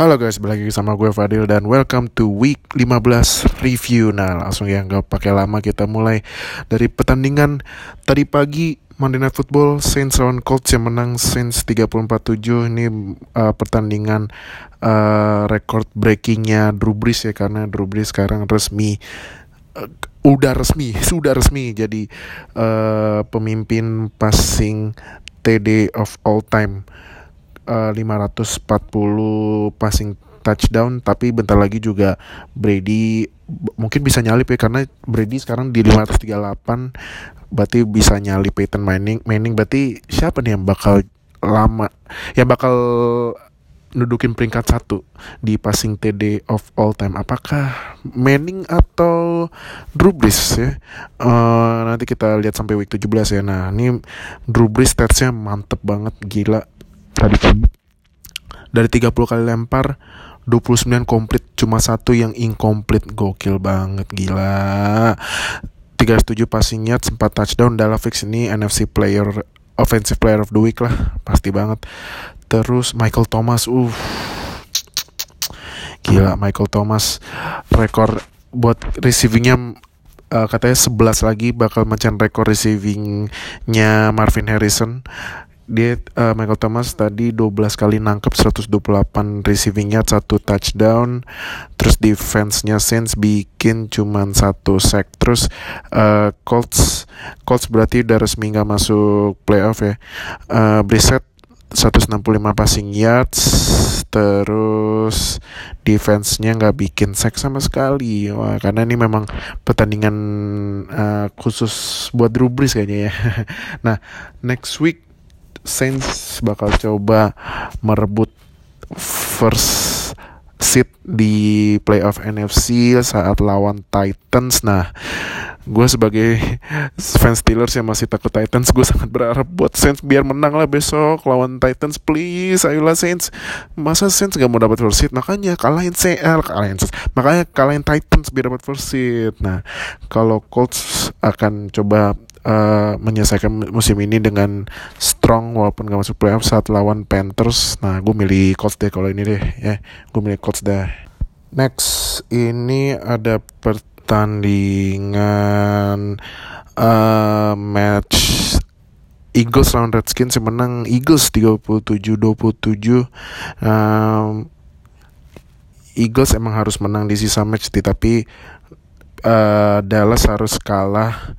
Halo guys, balik lagi sama gue Fadil dan welcome to week 15 review. Nah, langsung ya nggak pakai lama kita mulai dari pertandingan tadi pagi Monday Night Football Saints lawan Colts yang menang Saints 34-7 ini uh, pertandingan uh, record breakingnya Drew Brees ya karena Drew Brees sekarang resmi uh, udah resmi sudah resmi jadi uh, pemimpin passing TD of all time uh, 540 passing touchdown tapi bentar lagi juga Brady mungkin bisa nyalip ya karena Brady sekarang di 538 berarti bisa nyalip Peyton Manning Manning berarti siapa nih yang bakal lama yang bakal nudukin peringkat satu di passing TD of all time? Apakah Manning atau Drew Brees ya? Uh, nanti kita lihat sampai week 17 ya. Nah ini Drew Brees statsnya mantep banget gila tadi pagi dari 30 kali lempar 29 komplit. Cuma satu yang incomplete gokil banget gila. 37 passing yards 4 touchdown. Fix ini NFC player offensive player of the week lah. Pasti banget. Terus Michael Thomas uh. Gila Michael Thomas. Rekor buat receivingnya uh, katanya 11 lagi bakal macam rekor receivingnya Marvin Harrison dia uh, Michael Thomas tadi 12 kali nangkep 128 receiving yard satu touchdown. Terus defense-nya Saints bikin cuman satu sack. Terus uh, Colts Colts berarti udah resmi nggak masuk playoff ya. Uh, Brissett 165 passing yards. Terus defense-nya nggak bikin sack sama sekali. Wah karena ini memang pertandingan uh, khusus buat Drew Brees kayaknya ya. Nah next week Saints bakal coba merebut first seat di playoff NFC saat lawan Titans. Nah, gue sebagai fans Steelers yang masih takut Titans, gue sangat berharap buat Saints biar menang lah besok lawan Titans. Please, ayolah Saints. Masa Saints gak mau dapat first seat? Makanya kalahin CL, kalahin makanya kalahin Titans biar dapat first seat. Nah, kalau Colts akan coba uh, menyelesaikan musim ini dengan strong walaupun gak masuk playoff saat lawan Panthers. Nah, gue milih Colts deh kalau ini deh ya. Gue milih Colts deh. Next ini ada pertandingan uh, match Eagles lawan Redskins yang menang Eagles 37-27 um, Eagles emang harus menang di sisa match tapi uh, Dallas harus kalah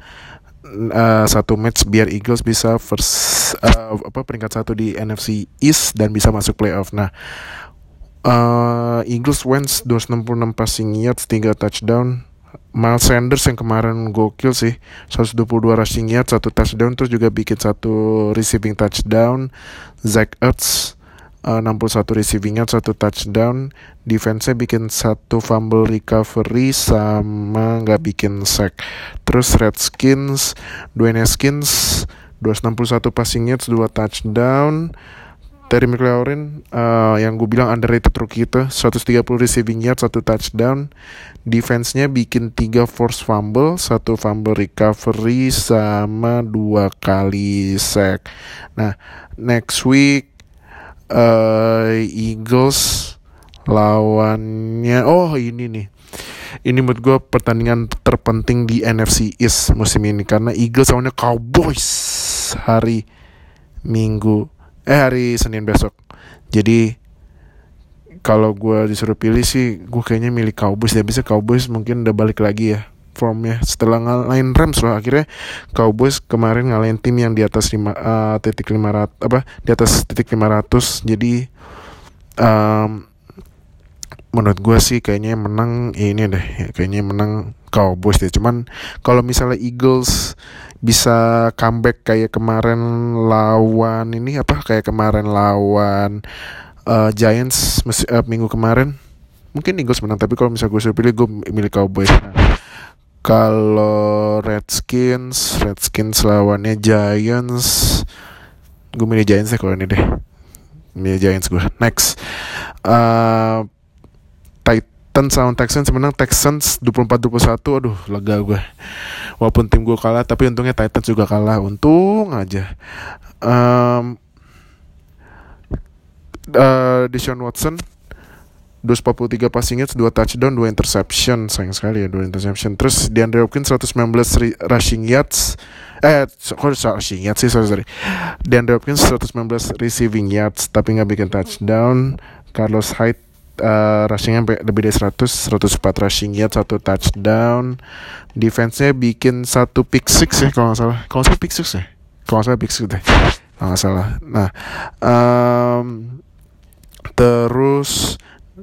uh, satu match biar Eagles bisa first uh, apa peringkat satu di NFC East dan bisa masuk playoff. Nah, uh, Eagles wins 266 passing yards, 3 touchdown. Miles Sanders yang kemarin gokil sih 122 rushing yards, satu touchdown terus juga bikin satu receiving touchdown. Zach Ertz uh, 61 receiving yard, satu touchdown. Defense-nya bikin satu fumble recovery sama nggak bikin sack. Terus Redskins, Dwayne Haskins 261 passing yards, dua touchdown. Terry McLaurin uh, yang gue bilang underrated rookie itu 130 receiving yard satu touchdown defense-nya bikin tiga force fumble satu fumble recovery sama dua kali sack nah next week uh, Eagles lawannya oh ini nih. Ini menurut gue pertandingan terpenting di NFC East musim ini karena Eagles lawannya Cowboys hari Minggu eh hari Senin besok. Jadi kalau gue disuruh pilih sih gue kayaknya milih Cowboys ya bisa Cowboys mungkin udah balik lagi ya formnya setelah ngalahin Rams loh akhirnya Cowboys kemarin ngalahin tim yang di atas lima uh, titik lima ratus apa di atas titik lima ratus. Jadi um, menurut gue sih kayaknya menang ini deh ya, kayaknya menang Cowboys deh. Cuman kalau misalnya Eagles bisa comeback kayak kemarin lawan ini apa kayak kemarin lawan uh, Giants uh, minggu kemarin mungkin Eagles menang. Tapi kalau misalnya gue pilih gue milih Cowboys kalau Redskins, Redskins lawannya Giants. Gue milih Giants ya kalau ini deh. Milih Giants gue. Next. Uh, Titans sama Texans menang Texans 24-21 Aduh lega gue Walaupun tim gue kalah Tapi untungnya Titans juga kalah Untung aja um, uh, Deshaun Watson 243 passing yards, 2 touchdown, 2 interception. Sayang sekali ya 2 interception. Terus DeAndre Hopkins 119 rushing yards. Eh, kok rushing yards sih, sorry, sorry. DeAndre Hopkins 119 receiving yards, tapi nggak bikin touchdown. Carlos Hyde uh, rushingnya lebih dari 100 104 rushing yards satu touchdown defense-nya bikin satu pick six ya kalau nggak salah kalau nggak salah pick six ya kalau nggak salah pick six deh kalau nggak salah nah um, terus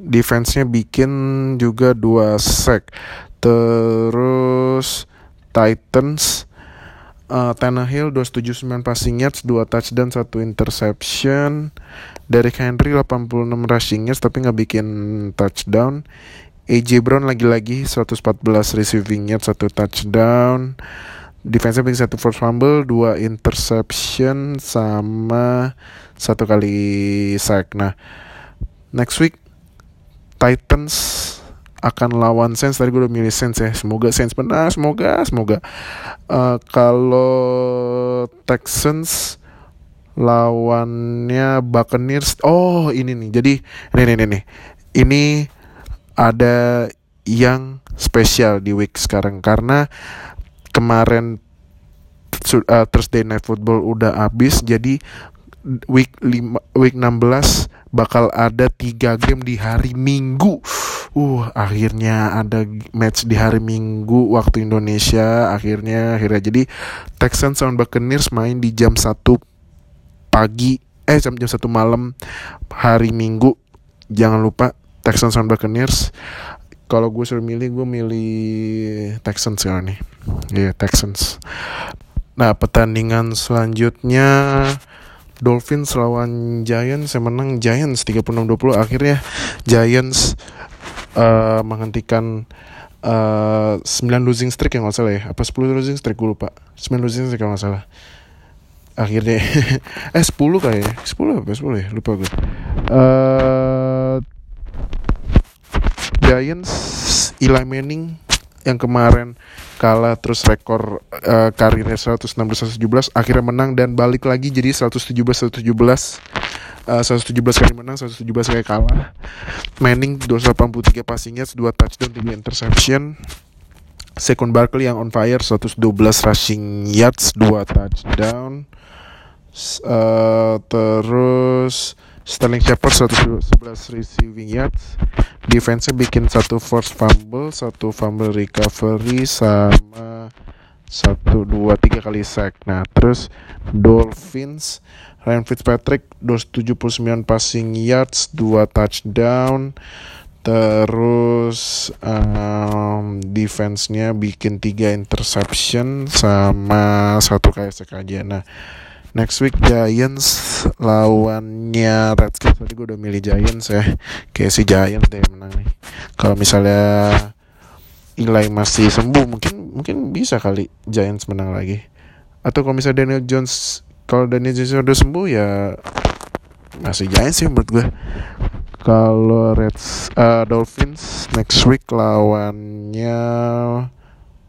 defense-nya bikin juga dua sack terus Titans uh, Tannehill 279 passing yards, 2 touchdown, 1 interception. Derrick Henry 86 rushing yards tapi nggak bikin touchdown. AJ Brown lagi-lagi 114 receiving yards, 1 touchdown. Defensive bikin satu force fumble, dua interception sama satu kali sack. Nah, next week Titans akan lawan Saints. Tadi gue udah milih Saints ya. Semoga Saints menang semoga semoga. Uh, kalau Texans lawannya Buccaneers. Oh ini nih. Jadi ini ini ini ini ada yang spesial di week sekarang karena kemarin uh, Thursday Night Football udah habis. Jadi week 5 week 16 bakal ada tiga game di hari Minggu. Uh akhirnya ada match di hari Minggu waktu Indonesia akhirnya akhirnya. Jadi Texans sama Buccaneers main di jam 1 pagi eh jam jam 1 malam hari Minggu. Jangan lupa Texans sama Buccaneers. Kalau gue suruh milih gue milih Texans sekarang nih. Ya yeah, Texans. Nah pertandingan selanjutnya Dolphins lawan Giants yang menang Giants 36-20 akhirnya Giants uh, menghentikan uh, eh, 9 losing streak yang nggak salah ya. Apa 10 losing streak? Gue lupa. 9 losing streak kalau nggak salah. Akhirnya eh 10 kayaknya. 10 apa? 10 ya? Lupa gue uh, Giants Eli Manning yang kemarin kalah terus rekor uh, karirnya 116 117 akhirnya menang dan balik lagi jadi 117 117 uh, 117 kali menang 117 kali kalah. Manning 283 passing yards 2 touchdown 3 interception. Second Barkley yang on fire 112 rushing yards 2 touchdown. Uh, terus Sterling Shepard 111 receiving yards. Defense bikin satu force fumble satu fumble recovery sama satu dua tiga kali sack. Nah terus Dolphins Ryan Fitzpatrick 279 passing yards dua touchdown. Terus um, defense-nya bikin tiga interception sama satu kayak sack aja. Nah Next week Giants lawannya Redskins. Tadi gue udah milih Giants ya. Kayak si Giants deh menang nih. Kalau misalnya Eli masih sembuh mungkin mungkin bisa kali Giants menang lagi. Atau kalau misalnya Daniel Jones kalau Daniel Jones udah sembuh ya masih Giants sih menurut gue kalau Reds uh, Dolphins next week lawannya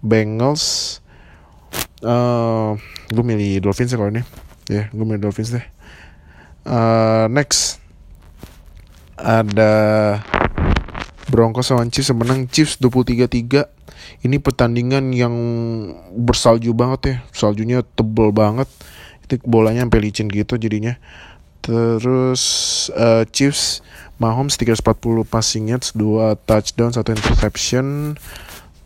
Bengals. Uh, gue milih Dolphins ya kalau ini ya yeah, gue main Dolphins deh. Uh, next. Ada Broncos sama Chiefs menang. Chiefs 23-3 ini pertandingan yang bersalju banget ya. Saljunya tebel banget. Itu bolanya sampai licin gitu jadinya. Terus uh, Chiefs Mahomes 340 passing yards 2 touchdown 1 interception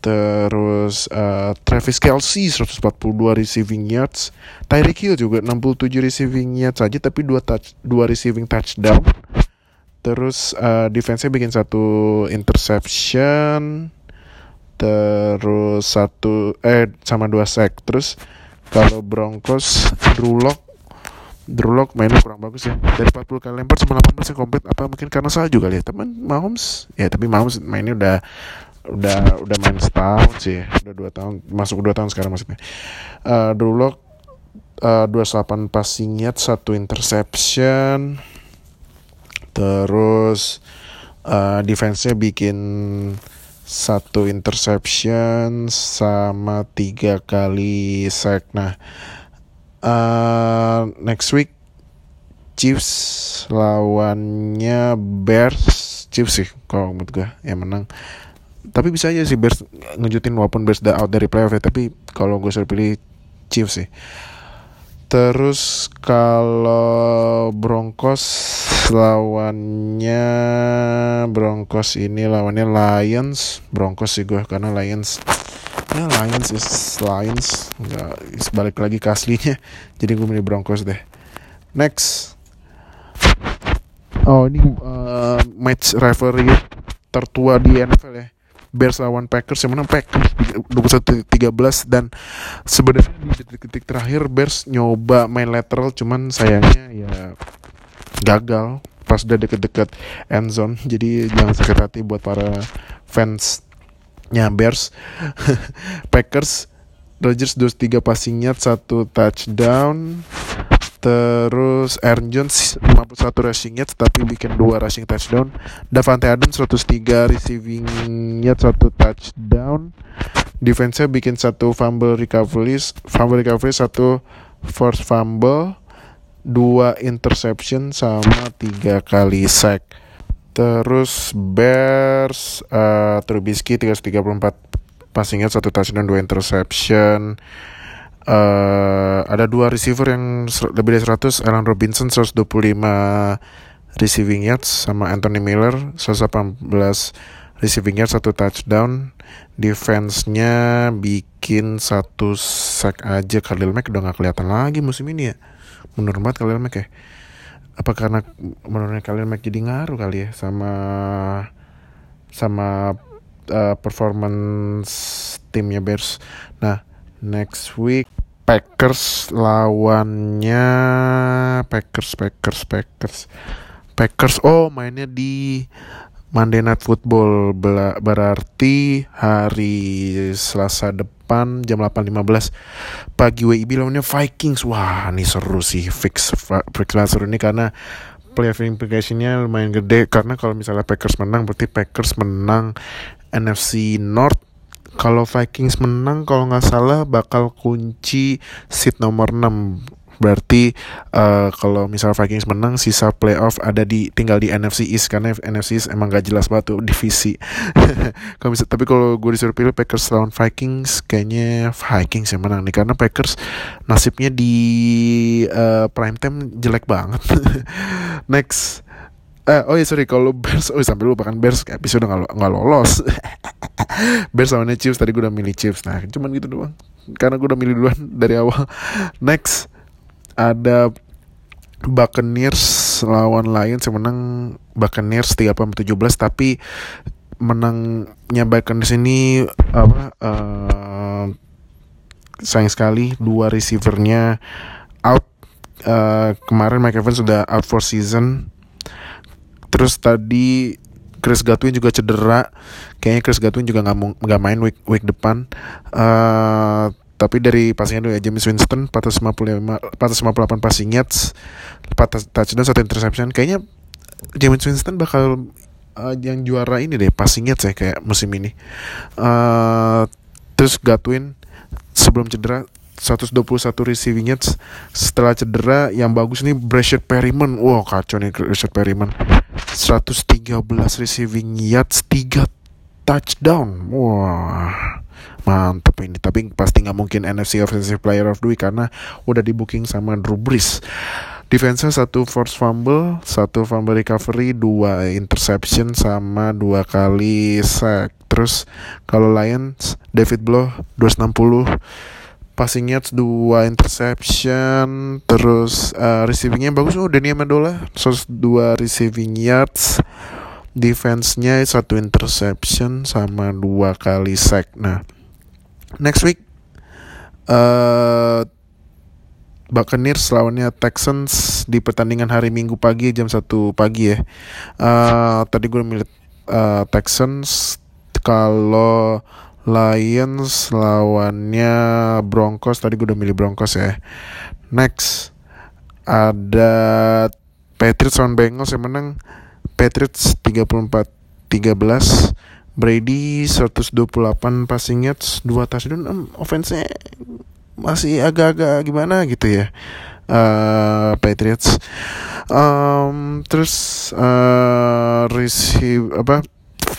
Terus uh, Travis Kelsey 142 receiving yards. Tyreek Hill juga 67 receiving yards saja tapi 2 touch 2 receiving touchdown. Terus uh, defense-nya bikin satu interception. Terus satu eh sama dua sack. Terus kalau Broncos Drew Lock Drew Lock mainnya kurang bagus ya. Dari 40 kali lempar cuma 18 yang komplit. Apa mungkin karena salju kali ya. Teman Mahomes ya tapi Mahomes mainnya udah udah udah main setahun sih udah dua tahun masuk dua tahun sekarang maksudnya. Uh, dulu uh, 28 passing yards satu interception terus uh, defense-nya bikin satu interception sama tiga kali sack. Nah uh, next week Chiefs lawannya Bears Chiefs sih kalau menurut gue yang menang tapi bisa aja sih Bears ngejutin walaupun Bears udah out dari playoff ya tapi kalau gue suruh pilih Chiefs sih. Terus kalau Broncos lawannya Broncos ini lawannya Lions. Broncos sih gue karena Lions ya Lions is Lions. Nggak balik lagi ke aslinya. Jadi gue milih Broncos deh. Next. Oh ini uh, match rivalry tertua di NFL ya Bears lawan Packers yang menang Packers 21-13 dan sebenarnya di detik-detik terakhir Bears nyoba main lateral cuman sayangnya ya gagal pas udah deket-deket end zone. Jadi jangan sakit hati buat para fans nya Bears. Packers Rodgers 23 passing yard satu touchdown Terus Aaron Jones 51 rushing yards tapi bikin dua rushing touchdown. Davante Adams 103 receiving yards satu touchdown. Defense-nya bikin satu fumble recovery, fumble recovery satu force fumble, dua interception sama tiga kali sack. Terus Bears uh, Trubisky 334 passing yards satu touchdown dua interception uh, ada dua receiver yang lebih dari 100 Allen Robinson 125 receiving yards sama Anthony Miller 118 receiving yards satu touchdown. Defense-nya bikin satu sack aja. Khalil Mack udah gak kelihatan lagi musim ini ya. Menurut banget Khalil Mack ya. Apa karena menurutnya Khalil Mack jadi ngaruh kali ya sama sama uh, performance timnya Bears? Nah next week Packers lawannya Packers Packers Packers. Packers oh mainnya di Monday Night Football. Berarti hari Selasa depan jam 8.15 pagi WIB lawannya Vikings. Wah ini seru sih fix fix seru ini karena playoff implicationnya lumayan gede. Karena kalau misalnya Packers menang berarti Packers menang NFC North kalau Vikings menang kalau nggak salah bakal kunci seat nomor 6 berarti uh, kalau misal Vikings menang sisa playoff ada di tinggal di NFC East karena NFC East emang gak jelas batu divisi. Kalau misal tapi kalau gue disuruh pilih Packers lawan Vikings kayaknya Vikings yang menang nih. Karena Packers nasibnya di uh, prime time jelek banget. Next Eh, oh iya sorry kalau Bears, oh sampai lupa kan Bears episode nggak nggak lolos. Bears sama Chiefs tadi gue udah milih Chiefs. Nah cuman gitu doang. Karena gue udah milih duluan dari awal. Next ada Buccaneers lawan Lions yang menang Buccaneers 3 17 tapi menangnya Buccaneers ini apa uh, sayang sekali dua receivernya out uh, kemarin Mike Evans sudah out for season Terus tadi Chris Gatwin juga cedera. Kayaknya Chris Gatwin juga nggak nggak main week week depan. Uh, tapi dari passingnya dulu ya James Winston 455 458 passing yards 4 touchdown satu interception kayaknya James Winston bakal uh, yang juara ini deh passing yards ya kayak musim ini uh, terus Gatwin sebelum cedera 121 receiving yards setelah cedera. Yang bagus nih Brashad Perryman. Wow kacau nih Brashad Perryman. 113 receiving yards 3 touchdown. Wah mantep ini. Tapi pasti nggak mungkin NFC Offensive Player of the Week karena udah di booking sama Drew Brees. Defense satu force fumble satu fumble recovery dua interception sama dua kali sack. Terus kalau Lions David Blow 260 passing yards dua interception terus uh, receivingnya bagus oh Dani Amendola terus dua receiving yards. Defense-nya satu interception sama dua kali sack. Nah next week uh, Buccaneers lawannya Texans di pertandingan hari Minggu pagi jam satu pagi ya. Uh, tadi gue milih uh, Texans. Kalau Lions lawannya Broncos. Tadi gue udah milih Broncos ya. Next ada Patriots lawan Bengals yang menang. Patriots 34 13 Brady 128 passing yards 2 touchdown. Um, offense-nya masih agak-agak gimana gitu ya uh, Patriots. Um, terus uh, receive apa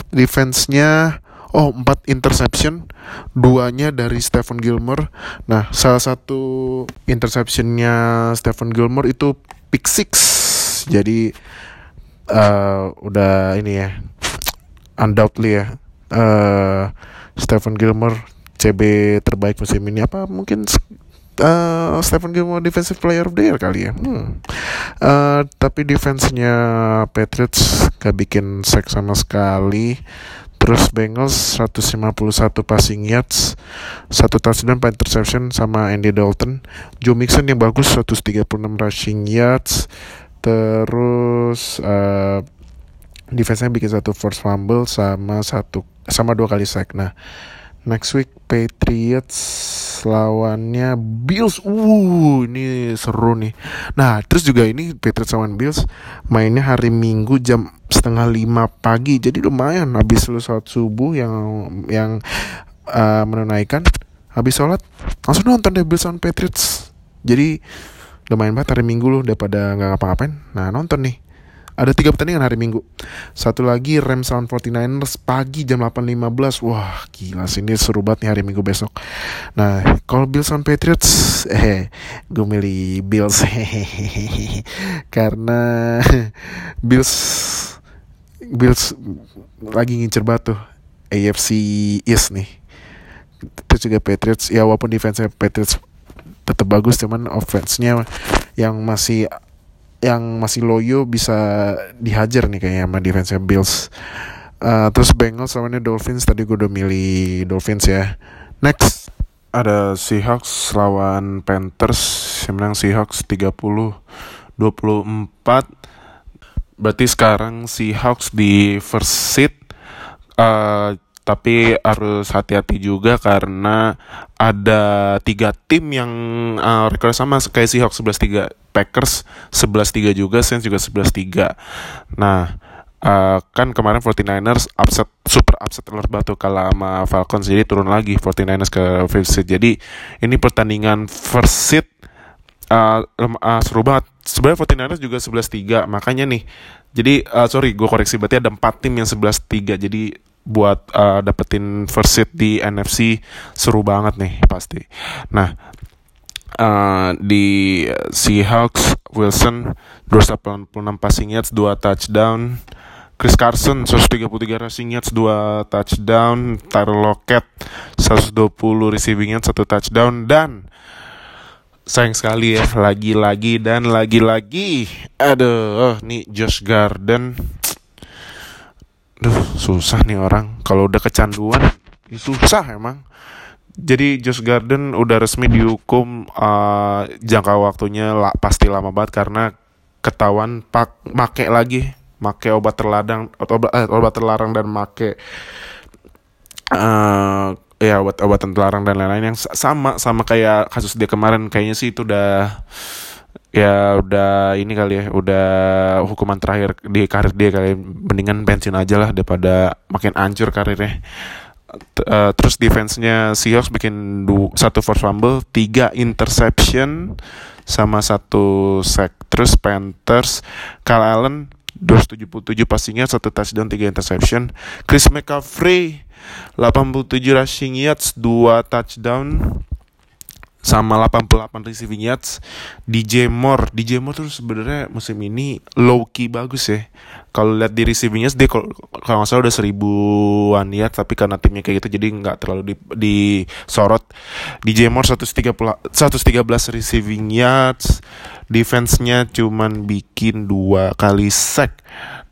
defense-nya oh empat interception. Duanya dari Stephen Gilmore nah salah satu interceptionnya Stephen Gilmore itu pick six. Jadi uh, udah ini ya undoubtedly ya uh, Stephen Gilmore CB terbaik musim ini. Apa mungkin uh, Stephen Gilmore defensive player of the year kali ya? Hmm. uh, tapi defense-nya Patriots gak bikin sack sama sekali Terus Bengals 151 passing yards, satu touchdown, 4 interception sama Andy Dalton. Joe Mixon yang bagus 136 rushing yards. Terus uh, defense-nya bikin satu force fumble sama satu sama dua kali sack. Nah, next week Patriots lawannya Bills. Uh, ini seru nih. Nah, terus juga ini Patriots lawan Bills mainnya hari Minggu jam setengah lima pagi. Jadi lumayan habis lu sholat subuh yang yang uh, menunaikan habis sholat langsung nonton deh Bills lawan Patriots. Jadi lumayan banget hari Minggu lu daripada nggak ngapa-ngapain. Nah, nonton nih ada tiga pertandingan hari Minggu. Satu lagi Rams lawan 49ers pagi jam 8.15. Wah, gila sih ini seru banget nih hari Minggu besok. Nah, kalau Bills lawan Patriots, eh, gue milih Bills. Karena Bills Bills lagi ngincer batu AFC East nih. Terus juga Patriots, ya walaupun defense Patriots tetap bagus, cuman offense-nya yang masih yang masih loyo bisa dihajar nih kayaknya sama defense Bills. Uh, terus Bengals lawannya Dolphins tadi gue udah milih Dolphins ya. Next ada Seahawks lawan Panthers yang menang Seahawks 30 24 berarti sekarang Seahawks di first seat uh, tapi harus hati-hati juga karena ada tiga tim yang uh, rekor sama kayak Seahawks 11-3 Packers 11-3 juga Saints juga 11-3 nah uh, kan kemarin 49ers upset super upset telur batu kalah sama Falcons jadi turun lagi 49ers ke first seat jadi ini pertandingan first seat uh, uh, seru banget. Sebenarnya 49ers juga 11-3 makanya nih jadi uh, sorry gue koreksi berarti ada empat tim yang 11-3 jadi buat uh, dapetin first seat di NFC seru banget nih pasti. Nah uh, di Seahawks Wilson 286 passing yards 2 touchdown. Chris Carson 133 rushing yards 2 touchdown. Tyler Lockett 120 receiving yards 1 touchdown dan sayang sekali ya lagi-lagi dan lagi-lagi aduh oh, nih Josh Garden Duh, susah nih orang. Kalau udah kecanduan, ya susah emang. Jadi Josh Garden udah resmi dihukum uh, jangka waktunya la, pasti lama banget karena ketahuan pak make lagi make obat terladang obat, eh, obat terlarang dan make uh, ya obat-obatan terlarang dan lain-lain yang sama sama kayak kasus dia kemarin kayaknya sih itu udah ya udah ini kali ya udah hukuman terakhir di karir dia kali mendingan pensiun aja lah daripada makin ancur karirnya. Uh, terus defense-nya Seahawks bikin satu force fumble tiga interception sama satu sack. Terus Panthers Kyle Allen 277 passingnya satu touchdown tiga interception. Chris McCaffrey 87 rushing yards dua touchdown sama 88 receiving yards. DJ Moore DJ Moore tuh sebenarnya musim ini low key bagus ya. Kalau lihat di receiving yards dia kalau nggak salah udah seribuan yards tapi karena timnya kayak gitu jadi nggak terlalu di, disorot. DJ Moore 113 113 receiving yards. Defense-nya cuman bikin dua kali sack.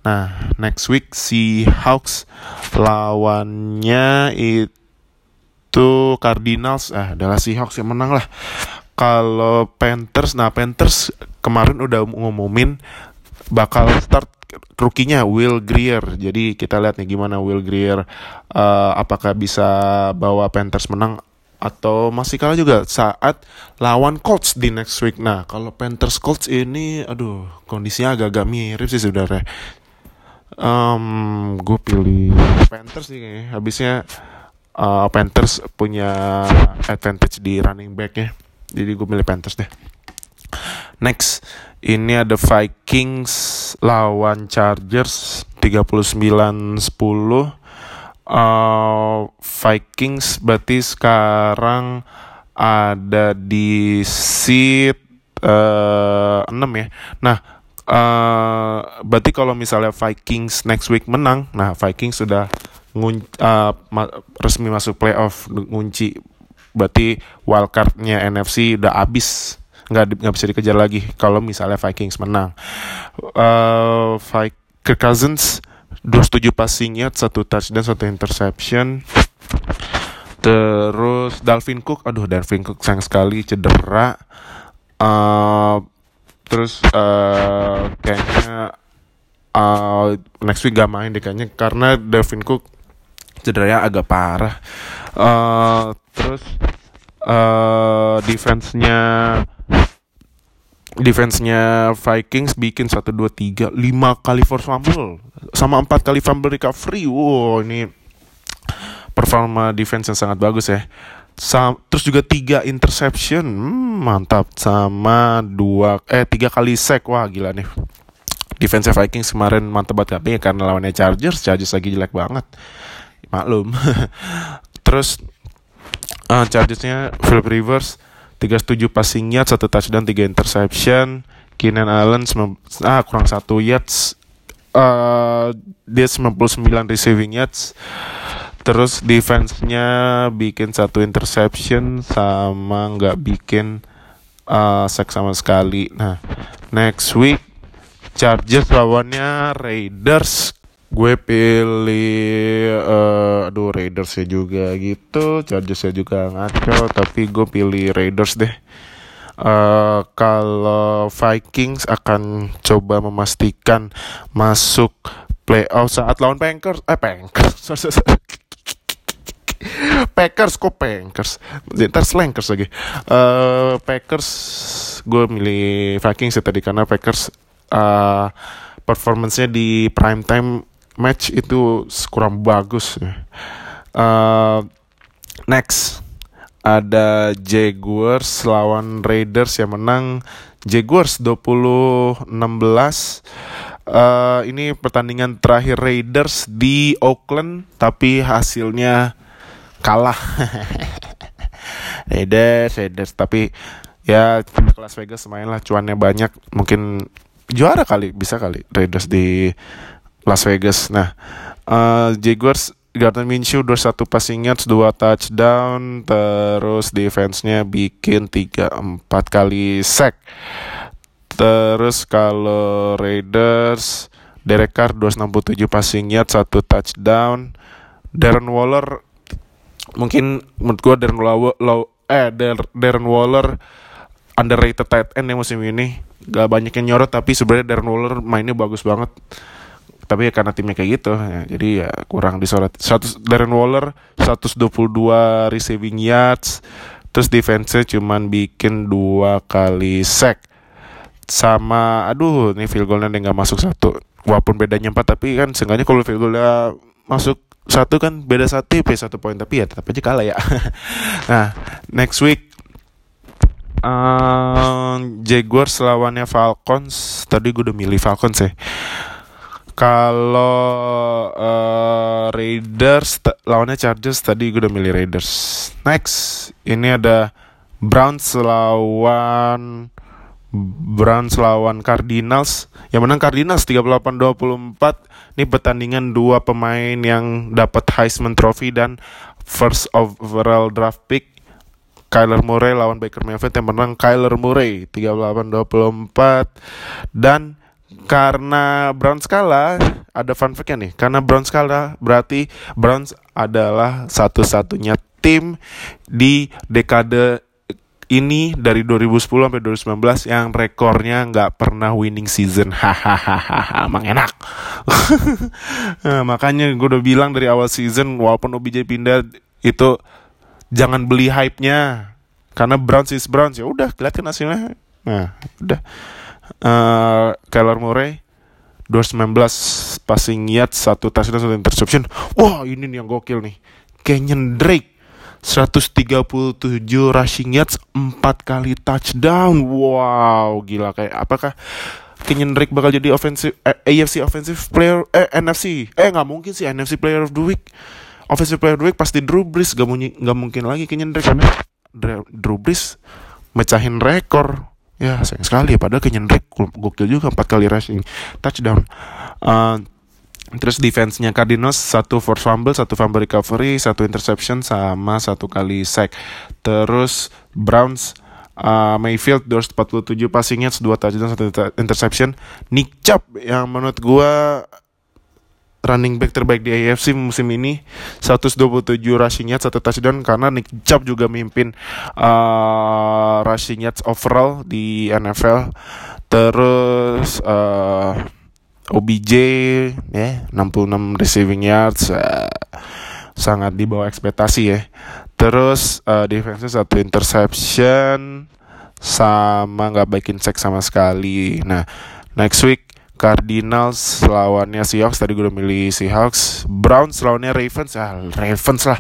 Nah, next week si Hawks lawannya itu itu Cardinals ah adalah Seahawks yang menang lah kalau Panthers nah Panthers kemarin udah ngumumin bakal start rukinya Will Greer jadi kita lihat nih gimana Will Greer uh, apakah bisa bawa Panthers menang atau masih kalah juga saat lawan Colts di next week. Nah, kalau Panthers Colts ini, aduh, kondisinya agak-agak mirip sih sebenarnya. Um, gue pilih Panthers sih kayaknya. Habisnya uh, Panthers punya advantage di running back ya jadi gue milih Panthers deh Next, ini ada Vikings lawan Chargers 39-10. Uh, Vikings berarti sekarang ada di seat uh, 6 ya. Nah, uh, berarti kalau misalnya Vikings next week menang, nah Vikings sudah ngun, uh, ma resmi masuk playoff ngunci berarti wildcardnya NFC udah habis nggak nggak bisa dikejar lagi kalau misalnya Vikings menang. Uh, Kirk Cousins 27 passingnya satu touchdown satu interception. Terus Dalvin Cook, aduh Dalvin Cook sayang sekali cedera. Uh, terus uh, kayaknya uh, next week gak main deh kayaknya karena Dalvin Cook cederanya agak parah. Uh, terus uh, defense-nya defense-nya Vikings bikin 1 2 3 5 kali force fumble sama 4 kali fumble recovery. Wow, ini performa defense yang sangat bagus ya. Sam, terus juga tiga interception, hmm, mantap sama dua eh tiga kali sack wah gila nih. Defense Vikings kemarin mantap banget tapi ya karena lawannya Chargers, Chargers lagi jelek banget. Maklum. terus uh, Chargersnya Philip Rivers 37 passing yards, satu touchdown, tiga interception. Keenan Allen ah kurang satu yards. Uh, dia 99 receiving yards. Terus defense-nya bikin satu interception sama nggak bikin uh, sack sama sekali. Nah, next week Chargers lawannya Raiders gue pilih uh, aduh Raiders ya juga gitu. Chargers ya juga ngaco tapi gue pilih Raiders deh. Uh, kalau Vikings akan coba memastikan masuk playoff saat lawan Packers. Eh Packers. Packers kok Packers? Ntar Slankers lagi. Uh, Packers gue milih Vikings ya tadi karena Packers uh, performancenya di prime time match itu kurang bagus. Uh, next ada Jaguars lawan Raiders yang menang Jaguars 2016. Uh, ini pertandingan terakhir Raiders di Oakland tapi hasilnya kalah. Raiders, Raiders tapi ya Las Vegas main lah cuannya banyak mungkin juara kali bisa kali Raiders di Las Vegas. Nah, uh, Jaguars Gardner Minshew 21 passing yards, 2 touchdown, terus defense-nya bikin 3 4 kali sack. Terus kalau Raiders Derek Carr 267 passing yards, 1 touchdown. Darren Waller mungkin menurut gue Darren Waller eh Darren Waller underrated tight end ya musim ini. Gak banyak yang nyorot tapi sebenarnya Darren Waller mainnya bagus banget tapi ya karena timnya kayak gitu ya, jadi ya kurang disorot. 100 Darren Waller 122 receiving yards. Terus defense-nya cuman bikin dua kali sack. Sama aduh ini field goalnya nggak masuk satu. Walaupun bedanya empat tapi kan seenggaknya kalau field goalnya masuk satu kan beda satu p satu poin. Tapi ya tetap aja kalah ya. Nah next week um, Jaguars lawannya Falcons. Tadi gue udah milih Falcons ya kalau uh, Raiders lawannya Chargers tadi gue udah milih Raiders. Next, ini ada Browns lawan Browns lawan Cardinals. Yang menang Cardinals 38-24. Ini pertandingan dua pemain yang dapat Heisman Trophy dan first overall draft pick. Kyler Murray lawan Baker Mayfield yang menang Kyler Murray 38-24 dan karena Brown skala ada fun fact nih. Karena Brown skala berarti Browns adalah satu-satunya tim di dekade ini dari 2010 sampai 2019 yang rekornya nggak pernah winning season. Hahaha emang enak. Nah, makanya gue udah bilang dari awal season walaupun OBJ pindah itu jangan beli hype-nya. Karena Browns is Browns ya udah kelihatan hasilnya. Nah udah uh, Kyler Murray 219 passing yards satu touchdown satu interception. Wah ini nih yang gokil nih. Kenyon Drake 137 rushing yards 4 kali touchdown. Wow gila. Kayak apakah Kenyon Drake bakal jadi offensive eh, AFC offensive player eh NFC eh nggak mungkin sih NFC player of the week. Offensive player of the week pasti Drew Brees. Gak, gak mungkin lagi Kenyon Drake. Karena Drew Brees mecahin rekor ya sayang sekali padahal Kenyon Drake gokil juga empat kali rushing touchdown uh, Terus defense-nya Cardinals satu force fumble, satu fumble recovery, satu interception sama satu kali sack. Terus Browns uh, Mayfield 247 passing yards, 2 touchdown, satu interception. Nick Chubb yang menurut gua running back terbaik di AFC musim ini. 127 rushing yards satu touchdown karena Nick Chubb juga mimpin uh, rushing yards overall di NFL terus uh, OBJ ya 66 receiving yards uh, sangat di bawah ekspektasi ya. Terus uh, defense satu interception sama nggak baikin check sama sekali. Nah next week Cardinals lawannya Seahawks. Tadi gue udah milih Seahawks. Browns lawannya Ravens. Ya Ravens lah.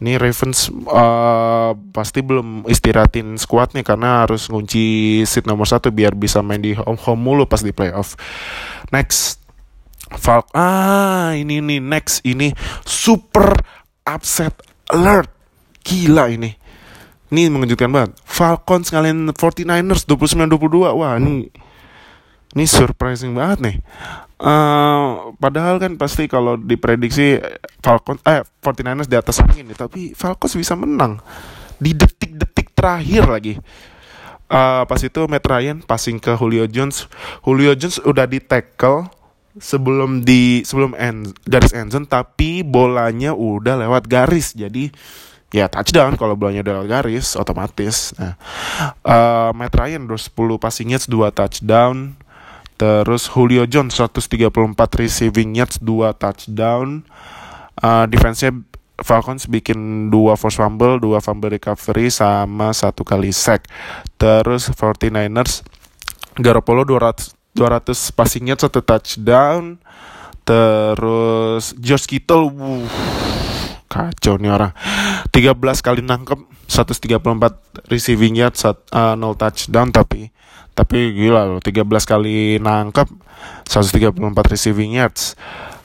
Ini Ravens uh, pasti belum istirahatin squadnya karena harus ngunci seat nomor satu biar bisa main di home home mulu pas di playoff. Next. Falk ah ini nih next. Ini super upset alert. Gila ini. Ini mengejutkan banget. Falcons ngalahin 49ers 29-22 wah ini ini surprising banget nih. Uh, padahal kan pasti kalau diprediksi Falcon eh 49ers di atas angin nih, tapi Falcons bisa menang di detik-detik terakhir lagi. Uh, pas itu Matt Ryan passing ke Julio Jones. Julio Jones udah di tackle sebelum di sebelum end, garis endzone tapi bolanya udah lewat garis. Jadi ya touchdown kalau bolanya udah garis otomatis. Nah, uh, Matt Ryan 10 passing yards 2 touchdown. Terus Julio Jones 134 receiving yards, 2 touchdown. Uh, defense-nya Falcons bikin 2 force fumble, 2 fumble recovery sama satu kali sack. Terus 49ers Garoppolo 200 200 passing yards, 1 touchdown. Terus Josh Kittle wuh, kacau nih orang 13 kali nangkep 134 receiving yards, uh, 0 touchdown tapi tapi gila loh 13 kali nangkep 134 receiving yards.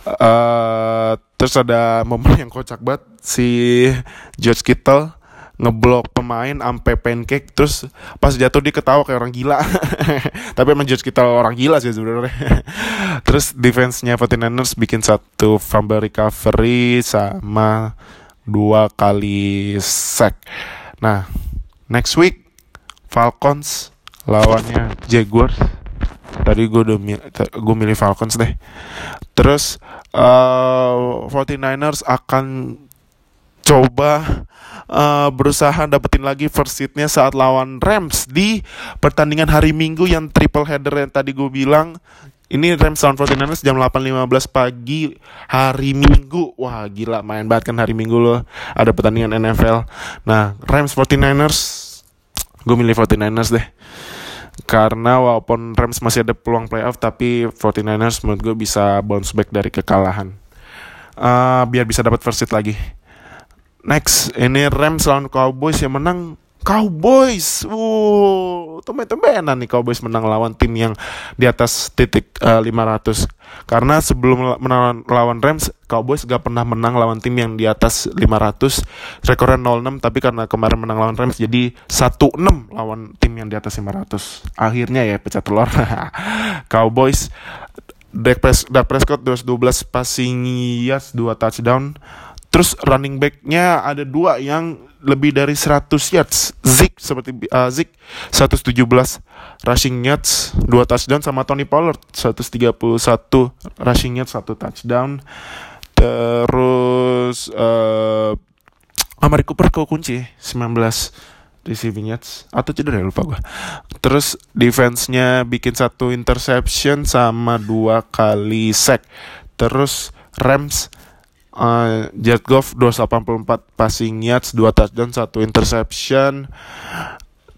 Uh, terus ada momen yang kocak banget si George Kittle ngeblok pemain ampe pancake terus pas jatuh dia ketawa kayak orang gila. Tapi emang George Kittle orang gila sih sebenarnya. Terus defense-nya 49ers bikin satu fumble recovery sama dua kali sack. Nah next week Falcons lawannya Jaguars. Tadi gue udah mil gue milih Falcons deh. Terus uh, 49ers akan coba uh, berusaha dapetin lagi first seatnya saat lawan Rams di pertandingan hari Minggu yang triple header yang tadi gue bilang. Ini Rams lawan 49ers jam 8.15 pagi hari Minggu. Wah gila main banget kan hari Minggu loh. Ada pertandingan NFL Nah Rams 49ers Gue milih 49ers deh. Karena walaupun Rams masih ada peluang playoff tapi 49ers menurut gue bisa bounce back dari kekalahan. Uh, biar bisa dapat first seat lagi. Next ini Rams lawan Cowboys yang menang Cowboys, wow, tumben-tumbenan nih Cowboys menang lawan tim yang di atas titik uh, eh, 500. Karena sebelum menang lawan Rams, Cowboys gak pernah menang lawan tim yang di atas 500. Rekornya 0-6, tapi karena kemarin menang lawan Rams, jadi 1-6 lawan tim yang di atas 500. Akhirnya ya pecah telur. Cowboys, Dak, Pres Prescott 212 passing yards, 2 touchdown. Terus running backnya ada dua yang lebih dari 100 yards. Zik seperti uh, Zik 117 rushing yards, 2 touchdown sama Tony Pollard 131 rushing yards, 1 touchdown. Terus uh, Amari Cooper kau kunci 19 receiving yards atau cedera ya lupa gue. Terus defense-nya bikin satu interception sama dua kali sack. Terus Rams Uh, Jared Goff 284 passing yards, 2 touchdown, 1 interception.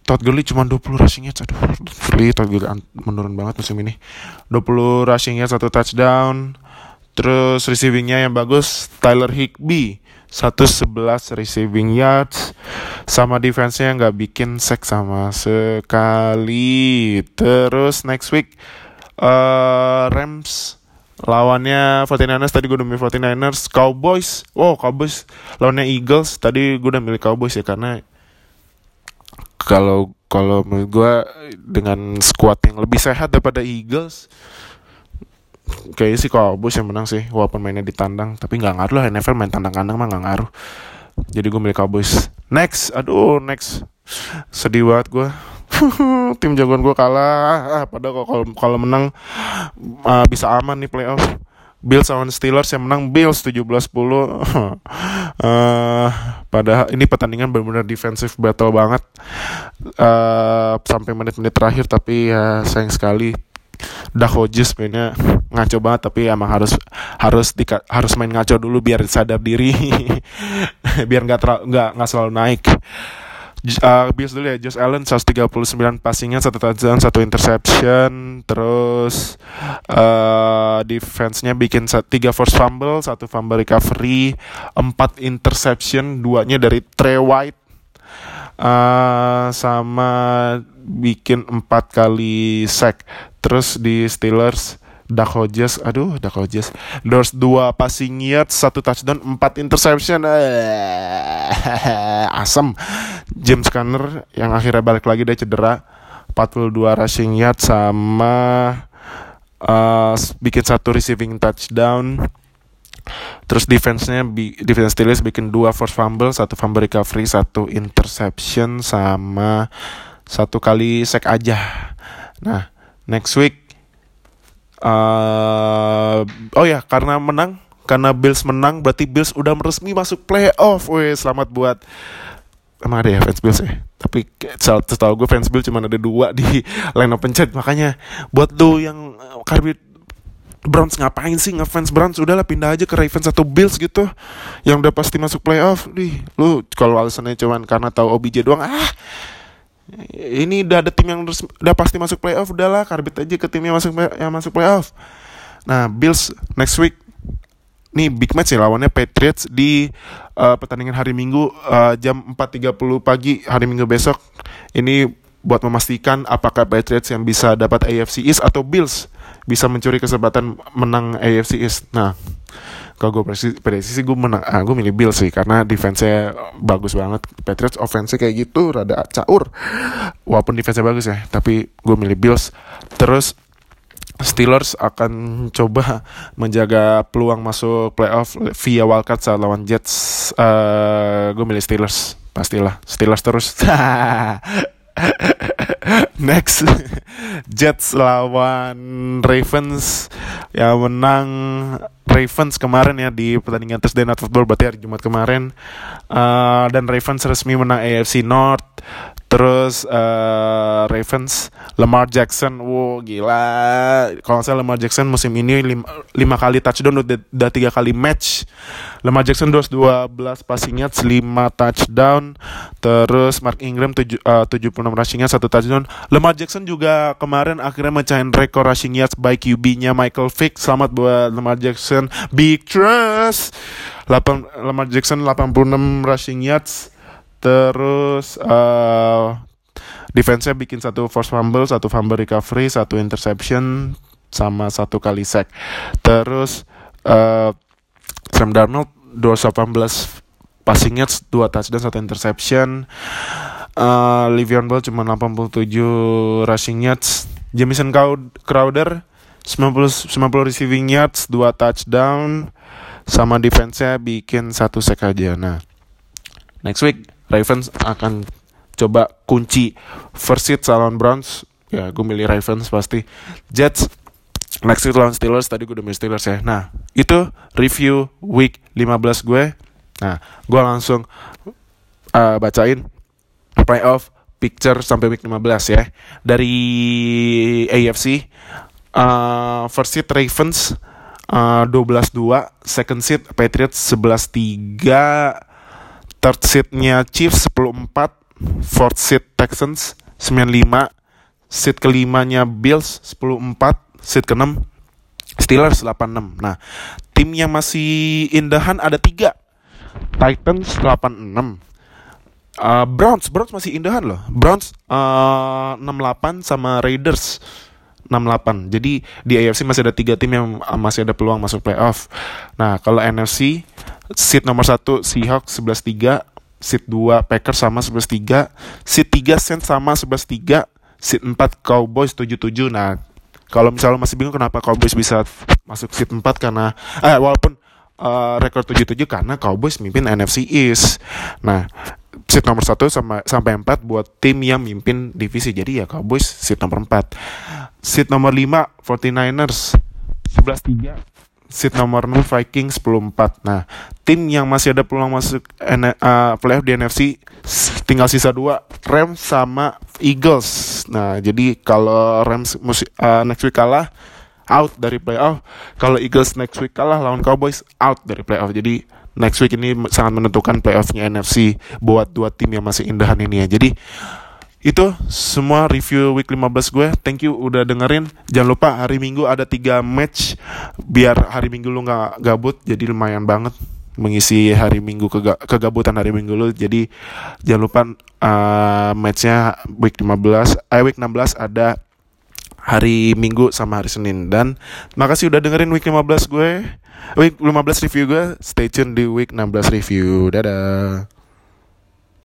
Todd Gurley cuma 20 rushing yards. Aduh, Gurley Todd Gurley menurun banget musim ini. 20 rushing yards, 1 touchdown. Terus receivingnya yang bagus Tyler Higby 111 receiving yards sama defense-nya nggak bikin sack sama sekali. Terus next week uh, Rams lawannya 49ers tadi gue udah milih 49ers Cowboys wow Cowboys. Lawannya Eagles tadi gue udah milih Cowboys ya karena kalau kalau menurut gue dengan squad yang lebih sehat daripada Eagles kayaknya sih Cowboys yang menang sih walaupun mainnya di tandang tapi nggak ngaruh lah. NFL main tandang kandang mah nggak ngaruh. Jadi gue milih Cowboys. Next aduh next. Sedih banget gue tim jagoan gue kalah. Ah, padahal kalau kalau menang uh, bisa aman nih playoff. Bills lawan Steelers yang menang Bills 17-10 uh, padahal ini pertandingan benar-benar defensive battle banget. Uh, sampai menit-menit terakhir tapi ya sayang sekali. Dah Hodges mainnya ngaco banget tapi emang harus harus di, harus main ngaco dulu biar sadar diri. Biar nggak nggak nggak selalu naik uh, Bills dulu ya. Josh Allen 139 passingnya satu touchdown satu interception. Terus uh, defense-nya bikin tiga force fumble satu fumble recovery empat interception duanya dari Trey White. Uh, sama bikin empat kali sack. Terus di Steelers Dak Hodges, aduh Dak Hodges, Doors dua passing yards, satu touchdown, empat interception, eh, asem. James Conner yang akhirnya balik lagi dari cedera, 42 rushing yards sama uh, bikin satu receiving touchdown. Terus defense-nya defense Steelers bikin dua force fumble, satu fumble recovery, satu interception sama satu kali sack aja. Nah, next week uh, oh ya karena menang karena Bills menang berarti Bills udah resmi masuk playoff. Wih, selamat buat emang ada ya fans Bills ya? Tapi setahu gue fans Bills cuma ada dua di line up pencet makanya buat lo yang karbit Browns ngapain sih ngefans Browns? Udahlah pindah aja ke Ravens atau Bills gitu. Yang udah pasti masuk playoff. Nih lu kalau alasannya cuman karena tahu OBJ doang ah ini udah ada tim yang udah pasti masuk playoff udahlah karbit aja ke tim yang masuk yang masuk playoff. Nah Bills next week. Nih big match ya lawannya Patriots di uh, pertandingan hari Minggu uh, jam 4.30 pagi hari Minggu besok. Ini buat memastikan apakah Patriots yang bisa dapat AFC East atau Bills bisa mencuri kesempatan menang AFC East. Nah kalau gue prediksi, sih gue menang ah, gue milih Bill sih karena defense-nya bagus banget. Patriots offense kayak gitu rada caur. Walaupun defense-nya bagus ya tapi gue milih Bills. Terus Steelers akan coba menjaga peluang masuk playoff via wildcard saat lawan Jets. Uh, gue milih Steelers, pastilah. Steelers terus. Next. Jets lawan Ravens. Yang menang Ravens kemarin ya di pertandingan Thursday Night Football berarti hari Jumat kemarin. Uh, dan Ravens resmi menang AFC North terus uh, Ravens Lamar Jackson wow gila. Kalau saya Lamar Jackson musim ini lima, kali touchdown udah, tiga kali match. Lamar Jackson 212 passing yards 5 touchdown. Terus Mark Ingram 7, uh, 76 rushing yards 1 touchdown. Lamar Jackson juga kemarin akhirnya mecahin rekor rushing yards by QB-nya Michael Vick. Selamat buat Lamar Jackson. Big trust! 8, Lamar Jackson 86 rushing yards Terus uh, defense-nya bikin satu force fumble, satu fumble recovery, satu interception, sama satu kali sack. Terus uh, Sam Darnold 218 passing yards, 2 touchdown, satu interception. Uh, Livion Bell cuma 87 rushing yards. Jamison Crowder 90 90 receiving yards, 2 touchdown sama defense-nya bikin satu sack aja. Nah, next week Ravens akan coba kunci first seed lawan Browns. Ya gue milih Ravens pasti. Jets next seed lawan Steelers. Tadi gue udah milih Steelers ya. Nah itu review week 15 gue. Nah gue langsung uh, bacain playoff picture sampai week 15 ya. Dari AFC uh, first seed Ravens uh, 12-2 second seed Patriots 11-3 Third seatnya Chiefs 10-4 Fourth seat Texans 9-5 Seat kelimanya Bills 10-4 Seat ke-6 Steelers 86. Nah, tim yang masih indahan ada tiga. Titans 86. Uh, Browns, Browns masih indahan loh. Browns uh, 68 sama Raiders 68. Jadi di AFC masih ada tiga tim yang masih ada peluang masuk playoff. Nah, kalau NFC seat nomor 1 Seahawks 11-3, seat 2 Packers sama 11-3, seat 3 Saints sama 11-3, seat 4 Cowboys 7-7. Nah, kalau misalnya masih bingung kenapa Cowboys bisa masuk seat 4 karena eh walaupun uh, rekor 7-7 karena Cowboys mimpin NFC East. Nah, seat nomor 1 sama sampai 4 buat tim yang mimpin divisi. Jadi ya Cowboys seat nomor 4. Seat nomor 5 49ers 11-3. Seat nomor 6 Vikings 10-4. Nah, tim yang masih ada peluang masuk uh, playoff di NFC tinggal sisa dua Rams sama Eagles. Nah, jadi kalau Rams uh, next week kalah out dari playoff, kalau Eagles next week kalah lawan Cowboys out dari playoff. Jadi next week ini sangat menentukan playoffnya NFC buat dua tim yang masih indahan ini ya. Jadi itu semua review week 15 gue. Thank you udah dengerin. Jangan lupa hari Minggu ada tiga match biar hari Minggu lu nggak gabut. Jadi lumayan banget mengisi hari Minggu kega kegabutan hari Minggu lu. Jadi jangan lupa uh, matchnya week 15, eh week 16 ada hari Minggu sama hari Senin dan makasih udah dengerin week 15 gue week 15 review gue stay tune di week 16 review. Dadah